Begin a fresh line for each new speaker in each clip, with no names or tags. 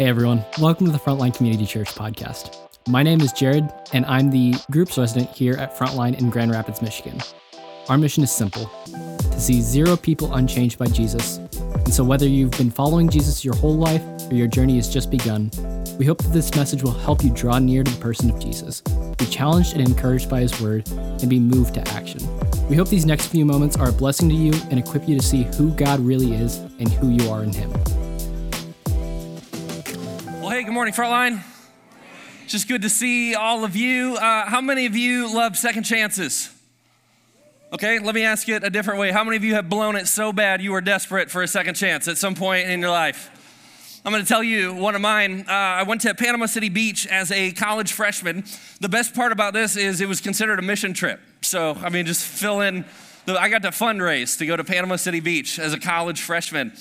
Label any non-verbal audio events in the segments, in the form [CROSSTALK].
Hey everyone, welcome to the Frontline Community Church podcast. My name is Jared, and I'm the group's resident here at Frontline in Grand Rapids, Michigan. Our mission is simple to see zero people unchanged by Jesus. And so, whether you've been following Jesus your whole life or your journey has just begun, we hope that this message will help you draw near to the person of Jesus, be challenged and encouraged by his word, and be moved to action. We hope these next few moments are a blessing to you and equip you to see who God really is and who you are in him.
Morning, Frontline. Just good to see all of you. Uh, how many of you love second chances? Okay, let me ask it a different way. How many of you have blown it so bad you were desperate for a second chance at some point in your life? I'm going to tell you one of mine. Uh, I went to Panama City Beach as a college freshman. The best part about this is it was considered a mission trip. So, I mean, just fill in. The, I got to fundraise to go to Panama City Beach as a college freshman.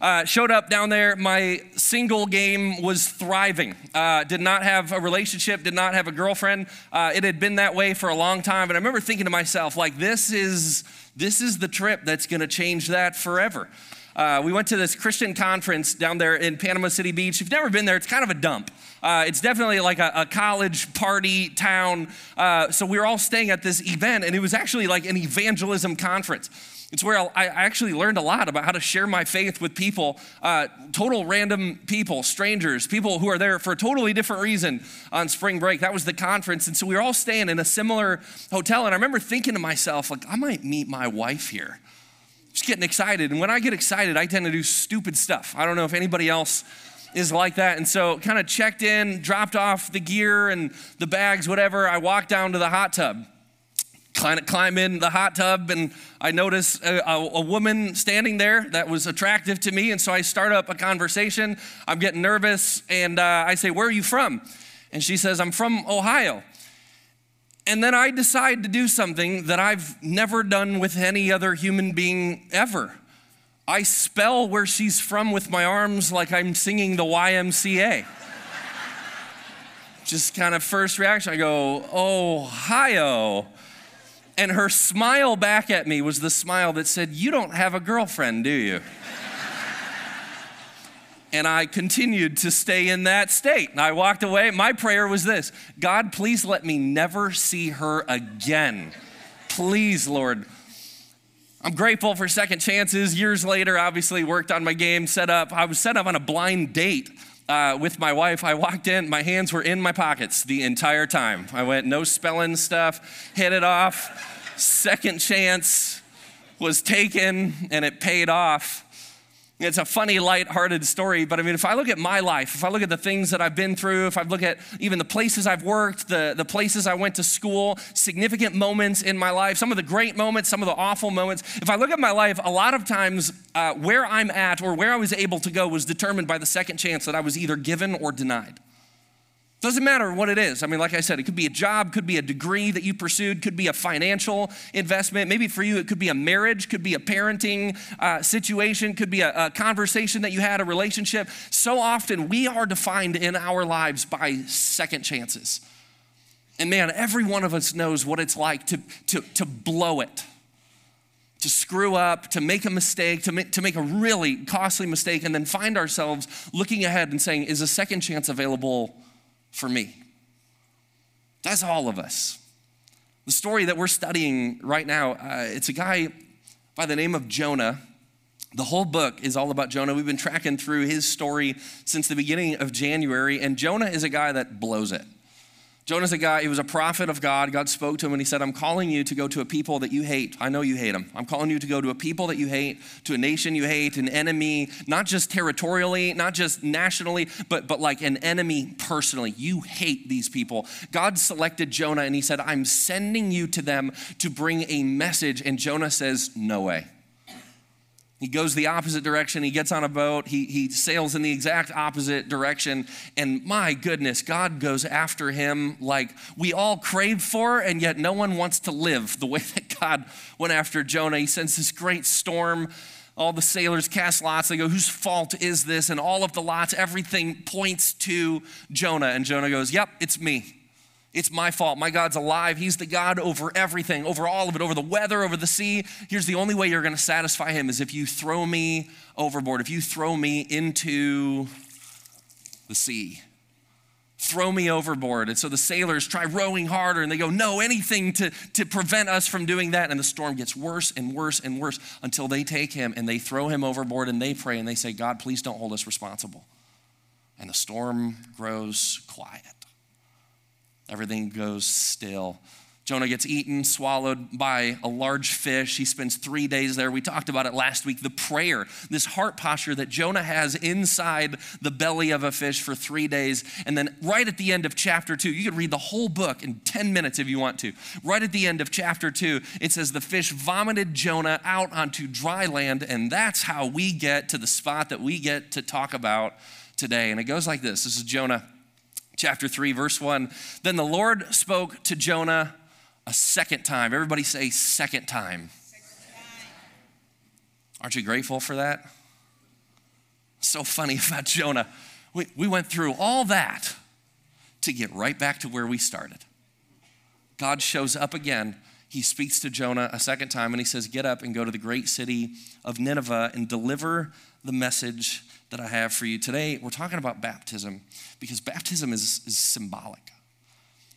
Uh, showed up down there. My single game was thriving. Uh, did not have a relationship, did not have a girlfriend. Uh, it had been that way for a long time. And I remember thinking to myself, like, this is, this is the trip that's going to change that forever. Uh, we went to this Christian conference down there in Panama City Beach. If you've never been there, it's kind of a dump. Uh, it's definitely like a, a college party town. Uh, so we were all staying at this event, and it was actually like an evangelism conference. It's where I actually learned a lot about how to share my faith with people, uh, total random people, strangers, people who are there for a totally different reason on spring break. That was the conference. And so we were all staying in a similar hotel. And I remember thinking to myself, like, I might meet my wife here. Just getting excited. And when I get excited, I tend to do stupid stuff. I don't know if anybody else is like that. And so, kind of checked in, dropped off the gear and the bags, whatever. I walked down to the hot tub of climb in the hot tub and I notice a, a, a, woman standing there that was attractive to me. And so I start up a conversation. I'm getting nervous and uh, I say, Where are you from? And she says, I'm from Ohio. And then I decide to do something that I've never done with any other human being ever. I spell where she's from with my arms like I'm singing the YMCA. [LAUGHS] Just kind of first reaction, I go, Ohio. And her smile back at me was the smile that said, You don't have a girlfriend, do you? and I continued to stay in that state. And I walked away. My prayer was this God, please let me never see her again. Please, Lord. I'm grateful for second chances. Years later, obviously, worked on my game, set up. I was set up on a blind date uh, with my wife. I walked in, my hands were in my pockets the entire time. I went, no spelling stuff, hit it off. Second chance was taken and it paid off. It's a funny, light-hearted story, but I mean, if I look at my life, if I look at the things that I've been through, if I look at even the places I've worked, the, the places I went to school, significant moments in my life, some of the great moments, some of the awful moments, if I look at my life, a lot of times uh, where I'm at or where I was able to go was determined by the second chance that I was either given or denied. Doesn't matter what it is. I mean, like I said, it could be a job, could be a degree that you pursued, could be a financial investment. Maybe for you, it could be a marriage, could be a parenting uh, situation, could be a, a conversation that you had, a relationship. So often we are defined in our lives by second chances. And man, every one of us knows what it's like to, to, to blow it, to screw up, to make a mistake, to make, to make a really costly mistake, and then find ourselves looking ahead and saying, is a second chance available? For me. That's all of us. The story that we're studying right now, uh, it's a guy by the name of Jonah. The whole book is all about Jonah. We've been tracking through his story since the beginning of January, and Jonah is a guy that blows it. Jonah's a guy, he was a prophet of God. God spoke to him and he said, I'm calling you to go to a people that you hate. I know you hate them. I'm calling you to go to a people that you hate, to a nation you hate, an enemy, not just territorially, not just nationally, but, but like an enemy personally. You hate these people. God selected Jonah and he said, I'm sending you to them to bring a message. And Jonah says, No way. He goes the opposite direction. He gets on a boat. He, he sails in the exact opposite direction. And my goodness, God goes after him like we all crave for, and yet no one wants to live the way [LAUGHS] that God went after Jonah. He sends this great storm. All the sailors cast lots. They go, Whose fault is this? And all of the lots, everything points to Jonah. And Jonah goes, Yep, it's me. It's my fault. My God's alive. He's the God over everything, over all of it, over the weather, over the sea. Here's the only way you're going to satisfy him is if you throw me overboard, if you throw me into the sea. Throw me overboard. And so the sailors try rowing harder and they go, No, anything to, to prevent us from doing that. And the storm gets worse and worse and worse until they take him and they throw him overboard and they pray and they say, God, please don't hold us responsible. And the storm grows quiet. Everything goes still. Jonah gets eaten, swallowed by a large fish. He spends three days there. We talked about it last week. The prayer, this heart posture that Jonah has inside the belly of a fish for three days. And then, right at the end of chapter two, you could read the whole book in 10 minutes if you want to. Right at the end of chapter two, it says, The fish vomited Jonah out onto dry land. And that's how we get to the spot that we get to talk about today. And it goes like this this is Jonah chapter 3, verse 1. Then the Lord spoke to Jonah a second time. Everybody say, second time. Aren't you grateful for that? So funny [LAUGHS] about Jonah. We, we went through all that to get right back to where we started. God shows up again. He speaks to Jonah a second time and he says, Get up and go to the great city of Nineveh and deliver the message that I have for you. Today, we're talking about baptism because baptism is, is symbolic.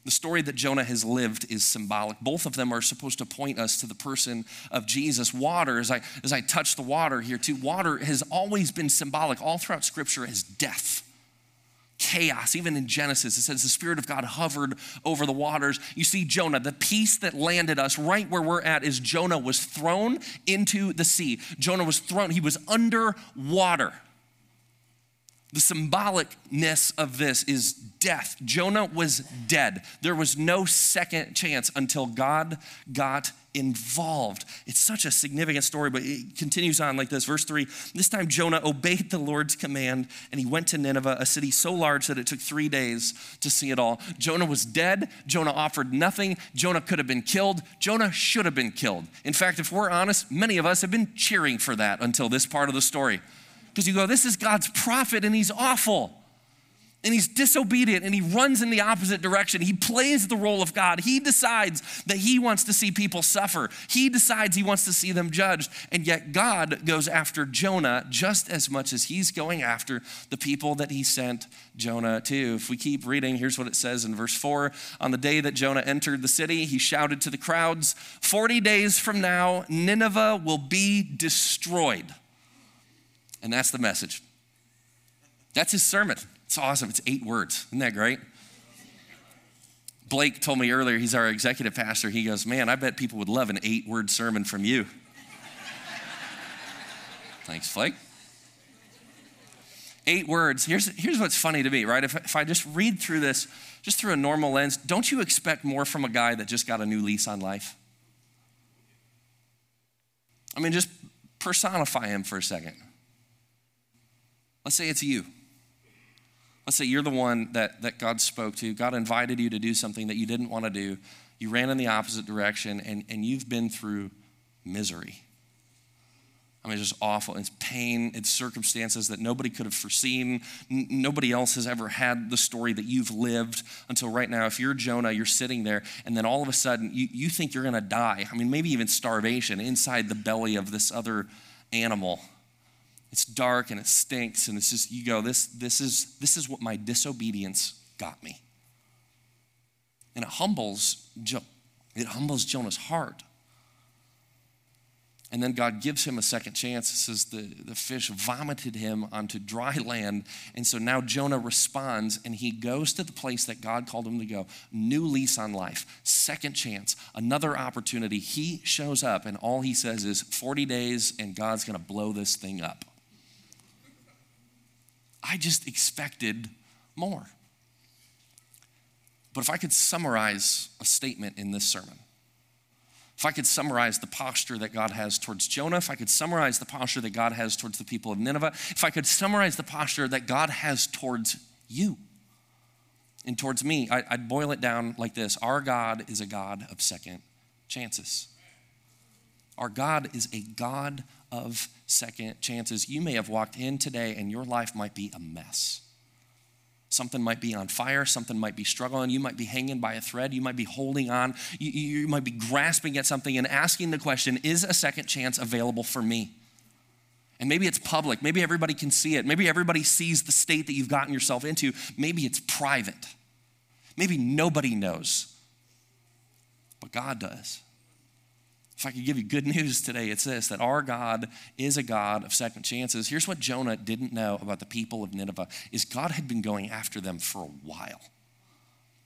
The story that Jonah has lived is symbolic. Both of them are supposed to point us to the person of Jesus. Water, as I, as I touch the water here too, water has always been symbolic all throughout Scripture as death, chaos. Even in Genesis, it says the Spirit of God hovered over the waters. You see, Jonah, the piece that landed us right where we're at is Jonah was thrown into the sea. Jonah was thrown, he was under water. The symbolicness of this is death. Jonah was dead. There was no second chance until God got involved. It's such a significant story, but it continues on like this. Verse 3 This time Jonah obeyed the Lord's command and he went to Nineveh, a city so large that it took three days to see it all. Jonah was dead. Jonah offered nothing. Jonah could have been killed. Jonah should have been killed. In fact, if we're honest, many of us have been cheering for that until this part of the story. Because you go, this is God's prophet and he's awful. And he's disobedient and he runs in the opposite direction. He plays the role of God. He decides that he wants to see people suffer. He decides he wants to see them judged. And yet God goes after Jonah just as much as he's going after the people that he sent Jonah to. If we keep reading, here's what it says in verse 4 On the day that Jonah entered the city, he shouted to the crowds 40 days from now, Nineveh will be destroyed. And that's the message. That's his sermon. It's awesome. It's eight words. Isn't that great? Blake told me earlier, he's our executive pastor. He goes, Man, I bet people would love an eight word sermon from you. [LAUGHS] Thanks, Blake. Eight words. Here's, here's what's funny to me, right? If, if I just read through this, just through a normal lens, don't you expect more from a guy that just got a new lease on life? I mean, just personify him for a second. Let's say it's you. Let's say you're the one that, that God spoke to. God invited you to do something that you didn't want to do. You ran in the opposite direction, and, and you've been through misery. I mean, it's just awful. It's pain, it's circumstances that nobody could have foreseen. N- nobody else has ever had the story that you've lived until right now. If you're Jonah, you're sitting there, and then all of a sudden you, you think you're going to die. I mean, maybe even starvation inside the belly of this other animal. It's dark and it stinks, and it's just, you go, this, this, is, this is what my disobedience got me. And it humbles, it humbles Jonah's heart. And then God gives him a second chance. It says the, the fish vomited him onto dry land. And so now Jonah responds and he goes to the place that God called him to go. New lease on life, second chance, another opportunity. He shows up and all he says is 40 days and God's going to blow this thing up. I just expected more. But if I could summarize a statement in this sermon, if I could summarize the posture that God has towards Jonah, if I could summarize the posture that God has towards the people of Nineveh, if I could summarize the posture that God has towards you and towards me, I'd boil it down like this Our God is a God of second chances. Our God is a God of second chances. You may have walked in today and your life might be a mess. Something might be on fire, something might be struggling, you might be hanging by a thread, you might be holding on, you, you might be grasping at something and asking the question Is a second chance available for me? And maybe it's public. Maybe everybody can see it. Maybe everybody sees the state that you've gotten yourself into. Maybe it's private. Maybe nobody knows. But God does. If I could give you good news today, it's this that our God is a God of second chances. Here's what Jonah didn't know about the people of Nineveh is God had been going after them for a while.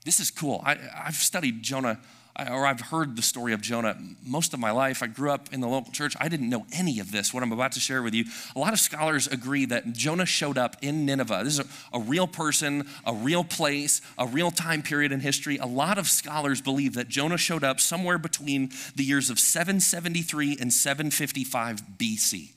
This is cool. I, have studied Jonah or I've heard the story of Jonah most of my life. I grew up in the local church. I didn't know any of this, what I'm about to share with you. A lot of scholars agree that Jonah showed up in Nineveh. This is a, a real person, a real place, a real time period in history. A lot of scholars believe that Jonah showed up somewhere between the years of 773 and 755 BC.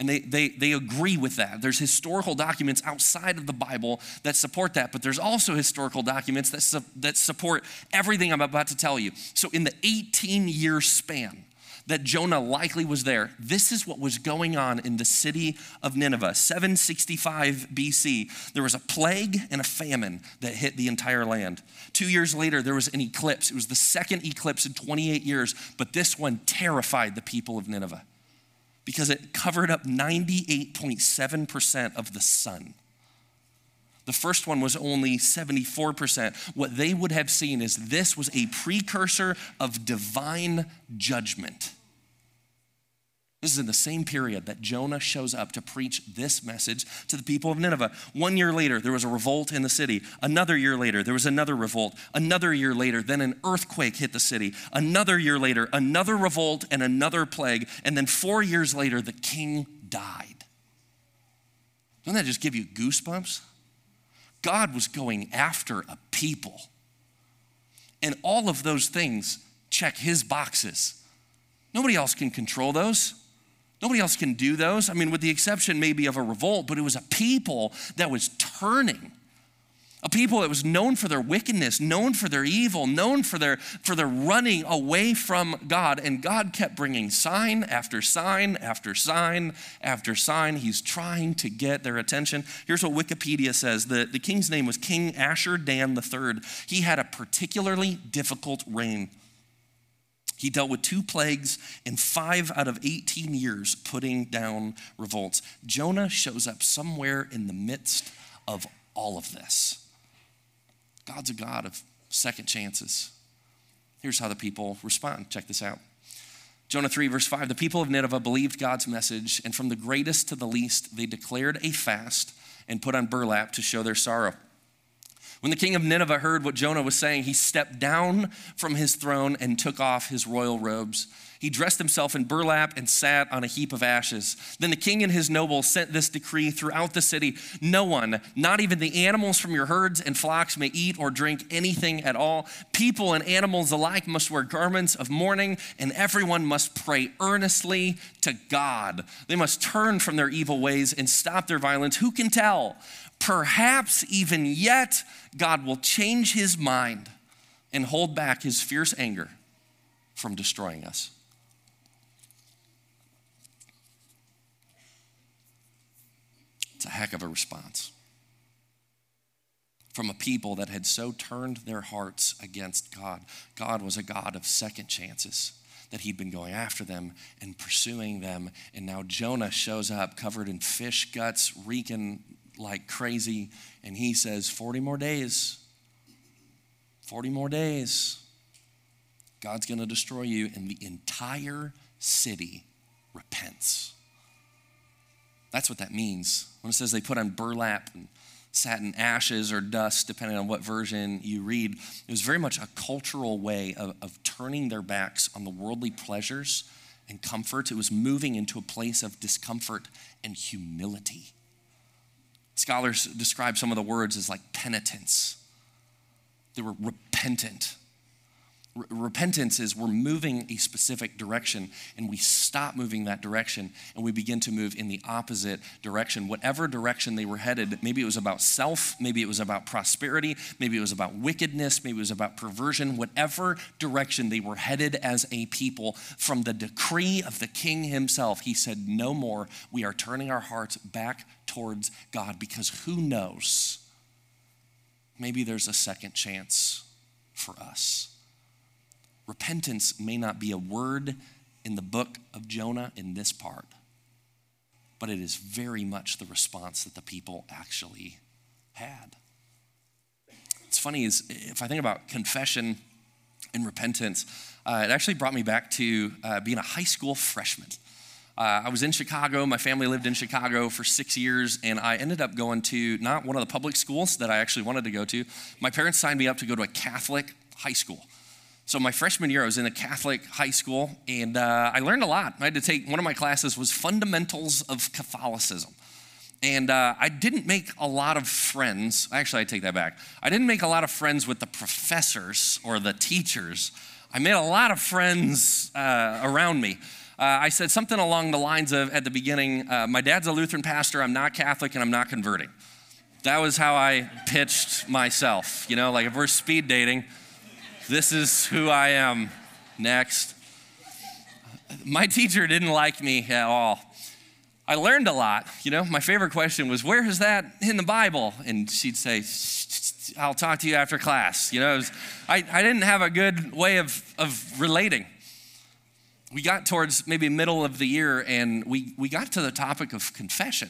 And they, they, they agree with that. There's historical documents outside of the Bible that support that, but there's also historical documents that, su- that support everything I'm about to tell you. So, in the 18 year span that Jonah likely was there, this is what was going on in the city of Nineveh. 765 BC, there was a plague and a famine that hit the entire land. Two years later, there was an eclipse. It was the second eclipse in 28 years, but this one terrified the people of Nineveh because it covered up 98.7% of the sun. The first one was only 74%. What they would have seen is this was a precursor of divine judgment. This is in the same period that Jonah shows up to preach this message to the people of Nineveh. One year later, there was a revolt in the city. Another year later, there was another revolt. Another year later, then an earthquake hit the city. Another year later, another revolt and another plague. And then four years later, the king died. Doesn't that just give you goosebumps? God was going after a people. And all of those things check his boxes. Nobody else can control those. Nobody else can do those. I mean, with the exception maybe of a revolt, but it was a people that was turning. A people that was known for their wickedness, known for their evil, known for their, for their running away from God. And God kept bringing sign after sign after sign after sign. He's trying to get their attention. Here's what Wikipedia says the, the king's name was King Ashur-dan III. He had a particularly difficult reign. He dealt with two plagues in five out of 18 years putting down revolts. Jonah shows up somewhere in the midst of all of this. God's a God of second chances. Here's how the people respond. Check this out. Jonah 3, verse 5 The people of Nineveh believed God's message, and from the greatest to the least, they declared a fast and put on burlap to show their sorrow. When the king of Nineveh heard what Jonah was saying, he stepped down from his throne and took off his royal robes. He dressed himself in burlap and sat on a heap of ashes. Then the king and his nobles sent this decree throughout the city No one, not even the animals from your herds and flocks, may eat or drink anything at all. People and animals alike must wear garments of mourning, and everyone must pray earnestly to God. They must turn from their evil ways and stop their violence. Who can tell? Perhaps even yet, God will change his mind and hold back his fierce anger from destroying us. It's a heck of a response from a people that had so turned their hearts against God. God was a God of second chances, that he'd been going after them and pursuing them. And now Jonah shows up covered in fish guts, reeking like crazy. And he says, 40 more days. 40 more days. God's going to destroy you. And the entire city repents. That's what that means. When it says they put on burlap and satin ashes or dust, depending on what version you read, it was very much a cultural way of, of turning their backs on the worldly pleasures and comfort. It was moving into a place of discomfort and humility. Scholars describe some of the words as like penitence. They were repentant. Repentance is we're moving a specific direction and we stop moving that direction and we begin to move in the opposite direction. Whatever direction they were headed, maybe it was about self, maybe it was about prosperity, maybe it was about wickedness, maybe it was about perversion, whatever direction they were headed as a people, from the decree of the king himself, he said, No more. We are turning our hearts back towards God because who knows? Maybe there's a second chance for us. Repentance may not be a word in the book of Jonah in this part, but it is very much the response that the people actually had. It's funny is if I think about confession and repentance, uh, it actually brought me back to uh, being a high school freshman. Uh, I was in Chicago. My family lived in Chicago for six years, and I ended up going to not one of the public schools that I actually wanted to go to. My parents signed me up to go to a Catholic high school. So my freshman year, I was in a Catholic high school, and uh, I learned a lot. I had to take one of my classes was fundamentals of Catholicism, and uh, I didn't make a lot of friends. Actually, I take that back. I didn't make a lot of friends with the professors or the teachers. I made a lot of friends uh, around me. Uh, I said something along the lines of at the beginning, uh, "My dad's a Lutheran pastor. I'm not Catholic, and I'm not converting." That was how I pitched myself. You know, like if we're speed dating this is who I am. Next. My teacher didn't like me at all. I learned a lot. You know, my favorite question was, Where is that in the Bible? And she'd say, I'll talk to you after class. You know, was, I, I didn't have a good way of, of relating. We got towards maybe middle of the year and we, we got to the topic of confession.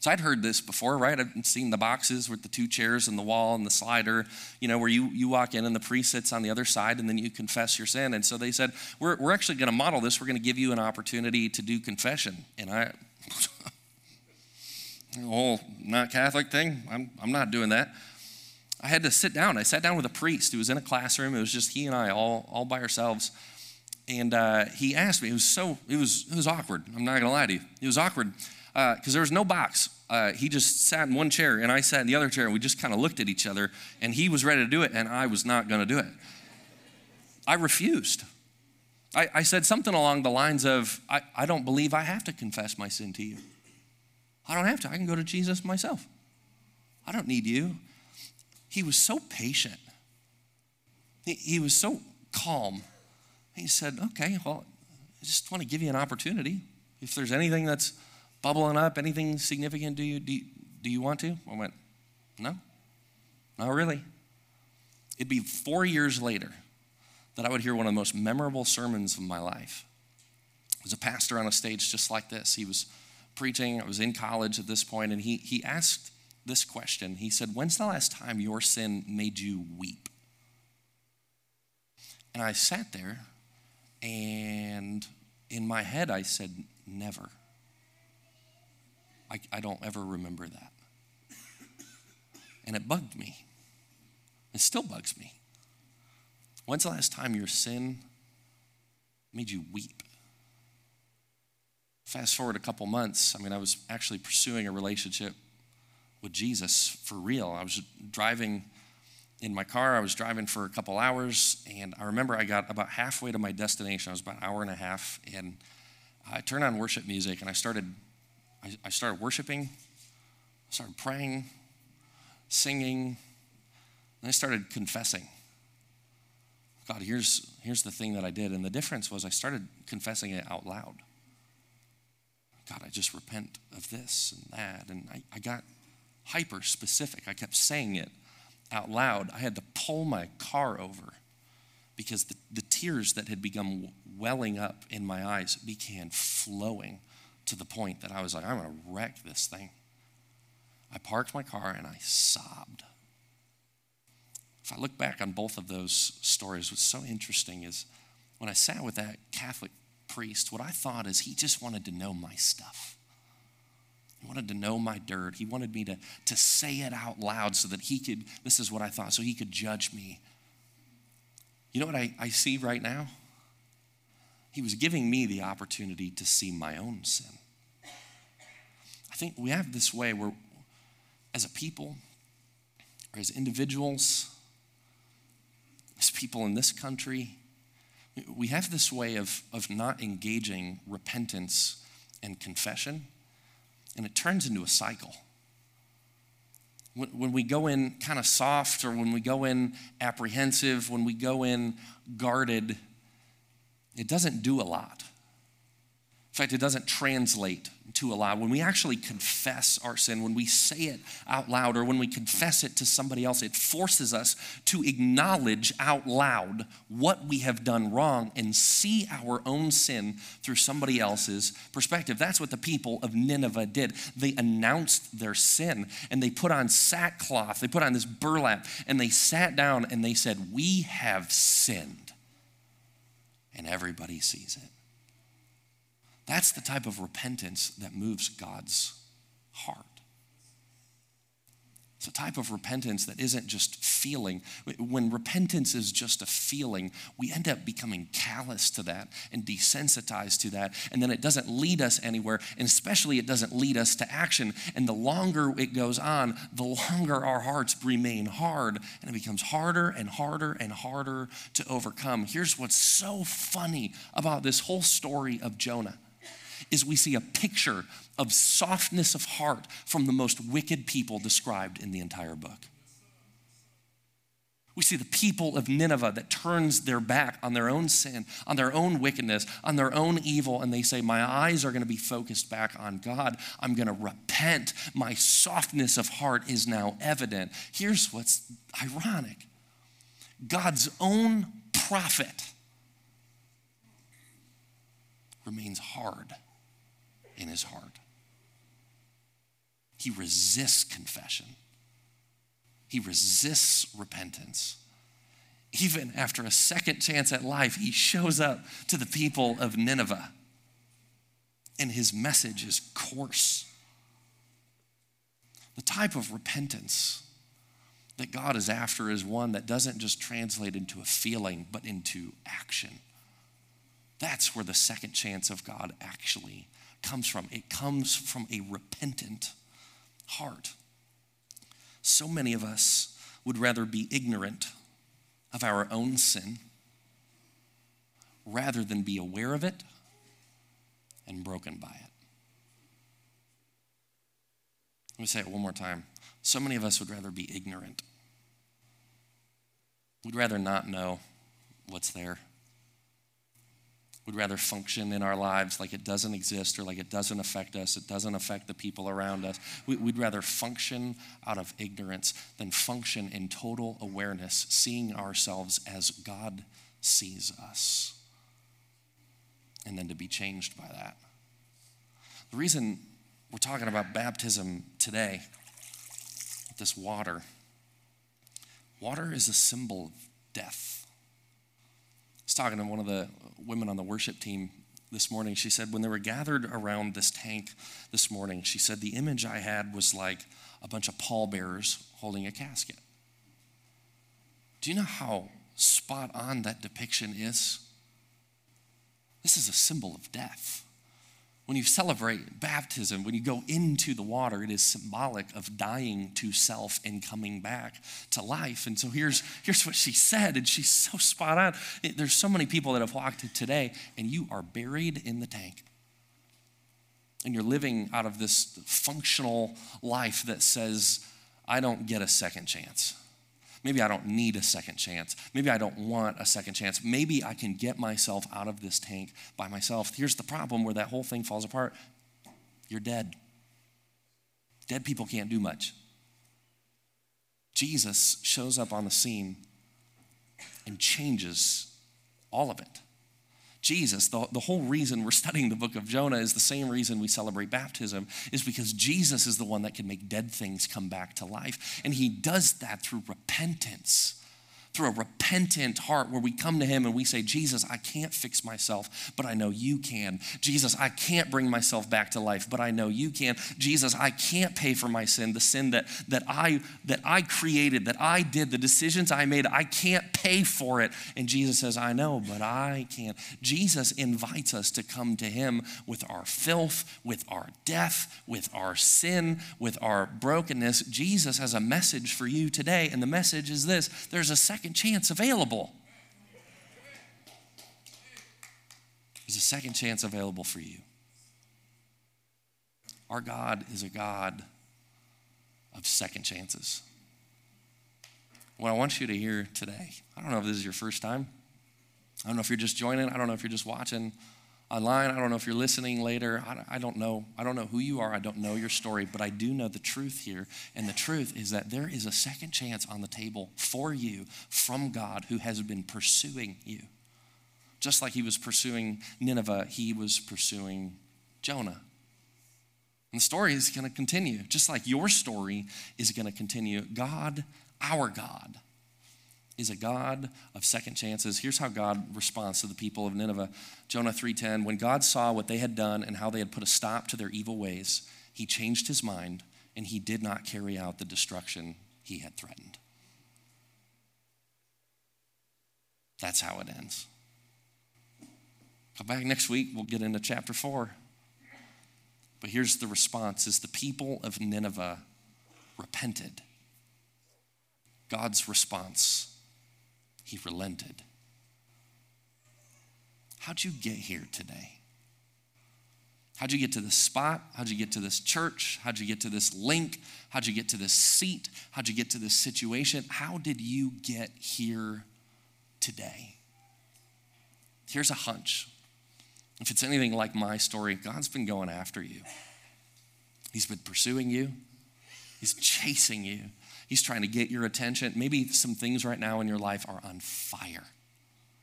So I'd heard this before, right? I've seen the boxes with the two chairs and the wall and the slider, you know, where you, you walk in and the priest sits on the other side and then you confess your sin. And so they said, We're, we're actually going to model this. We're going to give you an opportunity to do confession. And I, [LAUGHS] whole not Catholic thing, I'm, I'm not doing that. I had to sit down. I sat down with a priest who was in a classroom. It was just he and I all, all by ourselves. And uh, he asked me, it was so, it was, it was awkward. I'm not going to lie to you. It was awkward because uh, there was no box. Uh, he just sat in one chair and I sat in the other chair and we just kind of looked at each other and he was ready to do it and I was not going to do it. I refused. I, I, said something along the lines of, I, I don't believe I have to confess my sin to you. I don't have to. I can go to Jesus myself. I don't need you. He was so patient. He, he was so calm. He said, Okay, well, I just want to give you an opportunity. If there's anything that's bubbling up? Anything significant do you, do you, do you want to? I went, No, not really. It'd be four years later that I would hear one of the most memorable sermons of my life. It was a pastor on a stage just like this. He was preaching, I was in college at this point, and he, he asked this question. He said, When's the last time your sin made you weep? And I sat there, and in my head, I said, Never. I, I don't ever remember that. And it bugged me. It still bugs me. When's the last time your sin made you weep? Fast forward a couple months, I mean, I was actually pursuing a relationship with Jesus for real. I was driving in my car, I was driving for a couple hours, and I remember I got about halfway to my destination. I was about an hour and a half, and I turned on worship music and I started I, I started worshiping, started praying, singing, and I started confessing. God, here's, here's the thing that I did. And the difference was I started confessing it out loud. God, I just repent of this and that. And I, I got hyper specific. I kept saying it out loud. I had to pull my car over because the, the tears that had begun welling up in my eyes began flowing to the point that I was like, I'm going to wreck this thing. I parked my car and I sobbed. If I look back on both of those stories, what's so interesting is when I sat with that Catholic priest, what I thought is he just wanted to know my stuff. He wanted to know my dirt. He wanted me to, to say it out loud so that he could, this is what I thought, so he could judge me. You know what I, I see right now? He was giving me the opportunity to see my own sin think we have this way where, as a people, or as individuals, as people in this country, we have this way of, of not engaging repentance and confession, and it turns into a cycle. When, when we go in kind of soft, or when we go in apprehensive, when we go in guarded, it doesn't do a lot. In fact, it doesn't translate to aloud. When we actually confess our sin, when we say it out loud, or when we confess it to somebody else, it forces us to acknowledge out loud what we have done wrong and see our own sin through somebody else's perspective. That's what the people of Nineveh did. They announced their sin and they put on sackcloth, they put on this burlap, and they sat down and they said, We have sinned. And everybody sees it. That's the type of repentance that moves God's heart. It's a type of repentance that isn't just feeling. When repentance is just a feeling, we end up becoming callous to that and desensitized to that. And then it doesn't lead us anywhere. And especially, it doesn't lead us to action. And the longer it goes on, the longer our hearts remain hard. And it becomes harder and harder and harder to overcome. Here's what's so funny about this whole story of Jonah is we see a picture of softness of heart from the most wicked people described in the entire book. We see the people of Nineveh that turns their back on their own sin, on their own wickedness, on their own evil, and they say, My eyes are going to be focused back on God. I'm going to repent. My softness of heart is now evident. Here's what's ironic God's own prophet remains hard in his heart. He resists confession, he resists repentance. Even after a second chance at life, he shows up to the people of Nineveh, and his message is coarse. The type of repentance that God is after is one that doesn't just translate into a feeling, but into action. That's where the second chance of God actually comes from. It comes from a repentant heart. So many of us would rather be ignorant of our own sin rather than be aware of it and broken by it. Let me say it one more time. So many of us would rather be ignorant. We'd rather not know what's there would rather function in our lives like it doesn't exist or like it doesn't affect us, it doesn't affect the people around us. We'd rather function out of ignorance than function in total awareness, seeing ourselves as God sees us, and then to be changed by that. The reason we're talking about baptism today, this water, water is a symbol of death was talking to one of the women on the worship team this morning. She said, when they were gathered around this tank this morning, she said, the image I had was like a bunch of pallbearers holding a casket. Do you know how spot on that depiction is? This is a symbol of death. When you celebrate baptism, when you go into the water, it is symbolic of dying to self and coming back to life. And so here's, here's what she said, and she's so spot on. There's so many people that have walked today, and you are buried in the tank. And you're living out of this functional life that says, I don't get a second chance. Maybe I don't need a second chance. Maybe I don't want a second chance. Maybe I can get myself out of this tank by myself. Here's the problem where that whole thing falls apart you're dead. Dead people can't do much. Jesus shows up on the scene and changes all of it. Jesus, the, the whole reason we're studying the book of Jonah is the same reason we celebrate baptism, is because Jesus is the one that can make dead things come back to life. And he does that through repentance through a repentant heart where we come to Him and we say, Jesus, I can't fix myself, but I know you can. Jesus, I can't bring myself back to life, but I know you can. Jesus, I can't pay for my sin, the sin that, that, I, that I created, that I did, the decisions I made, I can't pay for it. And Jesus says, I know, but I can. Jesus invites us to come to Him with our filth, with our death, with our sin, with our brokenness. Jesus has a message for you today, and the message is this there's a second second chance available. There's a second chance available for you. Our God is a God of second chances. What I want you to hear today, I don't know if this is your first time. I don't know if you're just joining. I don't know if you're just watching online. I don't know if you're listening later. I don't know. I don't know who you are. I don't know your story, but I do know the truth here. And the truth is that there is a second chance on the table for you from God who has been pursuing you. Just like he was pursuing Nineveh, he was pursuing Jonah. And the story is going to continue, just like your story is going to continue. God, our God, is a God of second chances. Here's how God responds to the people of Nineveh. Jonah 3:10, when God saw what they had done and how they had put a stop to their evil ways, he changed his mind and he did not carry out the destruction he had threatened. That's how it ends. Come back next week, we'll get into chapter 4. But here's the response is the people of Nineveh repented. God's response, he relented. How'd you get here today? How'd you get to this spot? How'd you get to this church? How'd you get to this link? How'd you get to this seat? How'd you get to this situation? How did you get here today? Here's a hunch if it's anything like my story, God's been going after you. He's been pursuing you, He's chasing you, He's trying to get your attention. Maybe some things right now in your life are on fire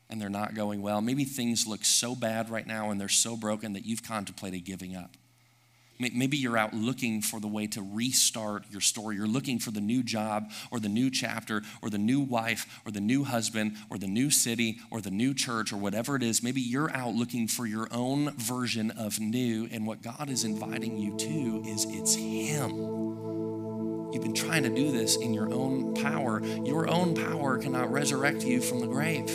and they're not going well. Maybe things look so bad right now and they're so broken that you've contemplated giving up. Maybe you're out looking for the way to restart your story. You're looking for the new job or the new chapter or the new wife or the new husband or the new city or the new church or whatever it is. Maybe you're out looking for your own version of new, and what God is inviting you to is it's Him. You've been trying to do this in your own power. Your own power cannot resurrect you from the grave.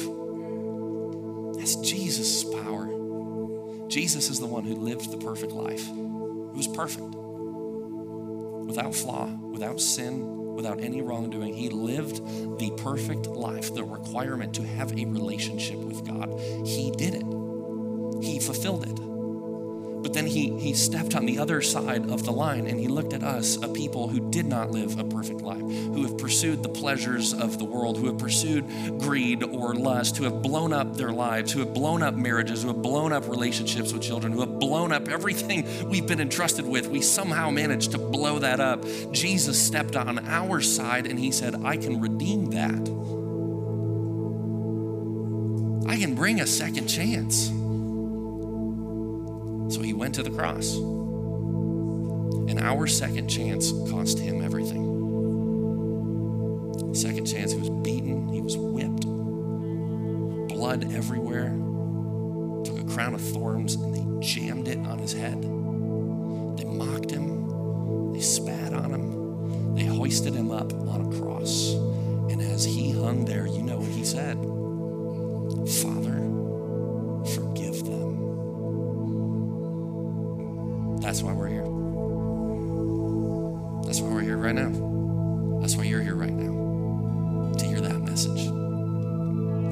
That's Jesus' power. Jesus is the one who lived the perfect life. It was perfect, without flaw, without sin, without any wrongdoing. He lived the perfect life, the requirement to have a relationship with God. He did it, He fulfilled it. But then he, he stepped on the other side of the line and he looked at us, a people who did not live a perfect life, who have pursued the pleasures of the world, who have pursued greed or lust, who have blown up their lives, who have blown up marriages, who have blown up relationships with children, who have blown up everything we've been entrusted with. We somehow managed to blow that up. Jesus stepped on our side and he said, I can redeem that. I can bring a second chance. So he went to the cross. And our second chance cost him everything. Second chance, he was beaten, he was whipped, blood everywhere. Took a crown of thorns and they jammed it on his head. They mocked him, they spat on him, they hoisted him up on a cross. And as he hung there, you know what he said that's why we're here. That's why we're here right now. That's why you're here right now. To hear that message.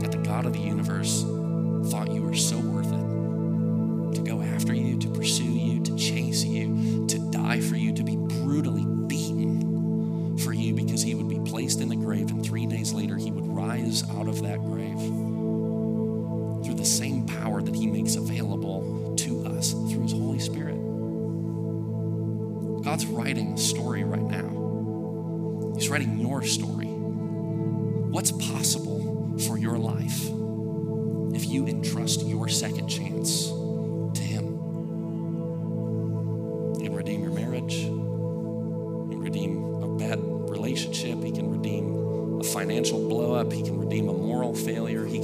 That the God of the universe thought you were so worth it to go after you, to pursue you, to chase you, to die for you, to be brutally beaten for you because he would be placed in the grave and three days later he would rise out of that grave God's writing a story right now. He's writing your story. What's possible for your life if you entrust your second chance to Him? He can redeem your marriage, He can redeem a bad relationship, He can redeem a financial blowup, He can redeem a moral failure, He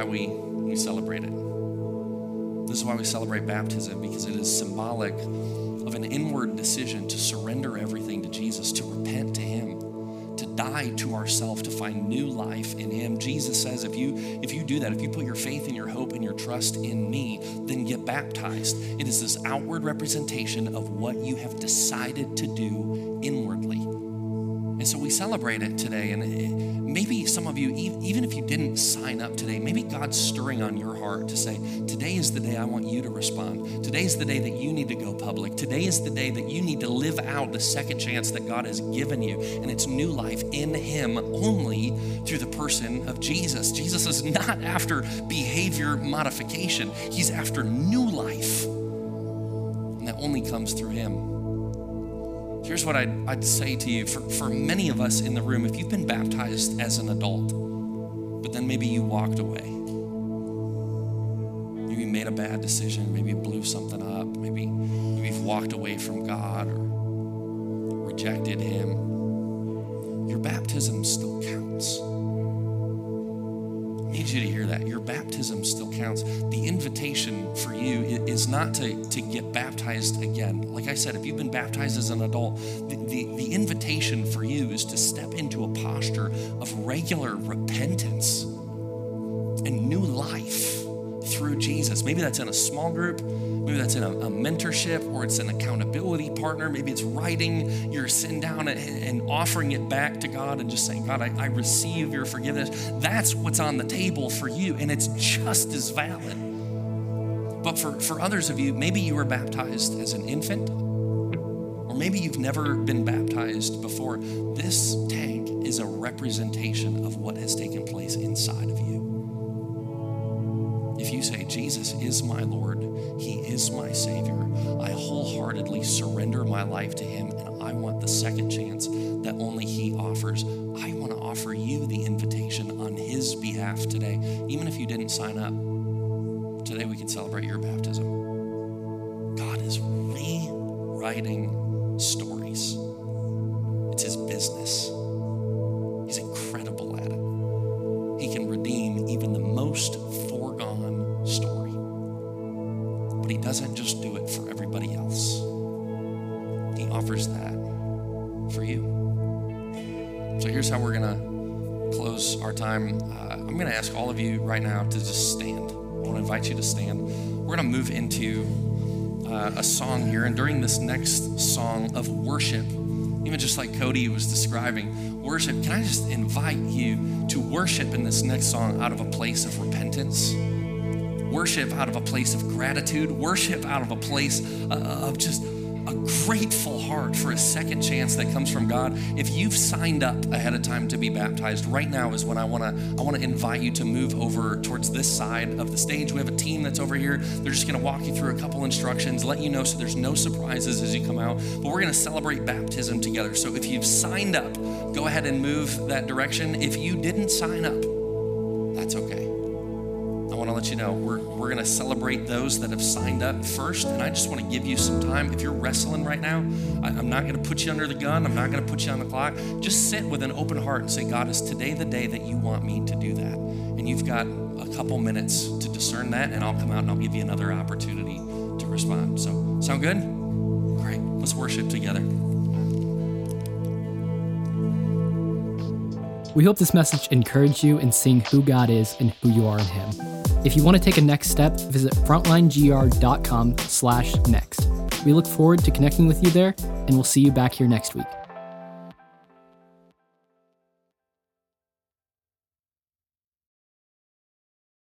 why we, we celebrate it. This is why we celebrate baptism because it is symbolic of an inward decision to surrender everything to Jesus, to repent to Him, to die to ourselves, to find new life in Him. Jesus says, if you if you do that, if you put your faith and your hope and your trust in me, then get baptized. It is this outward representation of what you have decided to do inwardly. And so we celebrate it today. And maybe some of you, even if you didn't sign up today, maybe God's stirring on your heart to say, Today is the day I want you to respond. Today is the day that you need to go public. Today is the day that you need to live out the second chance that God has given you. And it's new life in Him only through the person of Jesus. Jesus is not after behavior modification, He's after new life. And that only comes through Him. Here's what I'd, I'd say to you for, for many of us in the room, if you've been baptized as an adult, but then maybe you walked away, maybe you made a bad decision, maybe you blew something up, maybe, maybe you've walked away from God or rejected Him, your baptism still counts you to hear that. Your baptism still counts. The invitation for you is not to, to get baptized again. Like I said, if you've been baptized as an adult, the, the, the invitation for you is to step into a posture of regular repentance and new life through Jesus. Maybe that's in a small group, maybe that's in a, a mentorship, or it's an accountability partner. Maybe it's writing your sin down and, and offering it back to God and just saying, God, I, I receive your forgiveness. That's what's on the table for you, and it's just as valid. But for, for others of you, maybe you were baptized as an infant, or maybe you've never been baptized before. This tank is a representation of what has taken place inside of you if you say, Jesus is my Lord, is my Savior, I wholeheartedly surrender my life to Him, and I want the second chance that only He offers. I want to offer you the invitation on His behalf today, even if you didn't sign up. Today we can celebrate your baptism. God is rewriting stories, invite you to stand. We're going to move into uh, a song here, and during this next song of worship, even just like Cody was describing, worship, can I just invite you to worship in this next song out of a place of repentance? worship out of a place of gratitude, worship out of a place uh, of just a grateful heart for a second chance that comes from God. If you've signed up ahead of time to be baptized, right now is when I want to I want to invite you to move over towards this side of the stage. We have a team that's over here. They're just going to walk you through a couple instructions, let you know so there's no surprises as you come out. But we're going to celebrate baptism together. So if you've signed up, go ahead and move that direction. If you didn't sign up, that's okay want to let you know we're, we're going to celebrate those that have signed up first. And I just want to give you some time. If you're wrestling right now, I, I'm not going to put you under the gun, I'm not going to put you on the clock. Just sit with an open heart and say, God, is today the day that you want me to do that? And you've got a couple minutes to discern that, and I'll come out and I'll give you another opportunity to respond. So, sound good? Great. Let's worship together.
We hope this message encouraged you in seeing who God is and who you are in Him. If you want to take a next step, visit frontlinegr.com slash next. We look forward to connecting with you there, and we'll see you back here next week.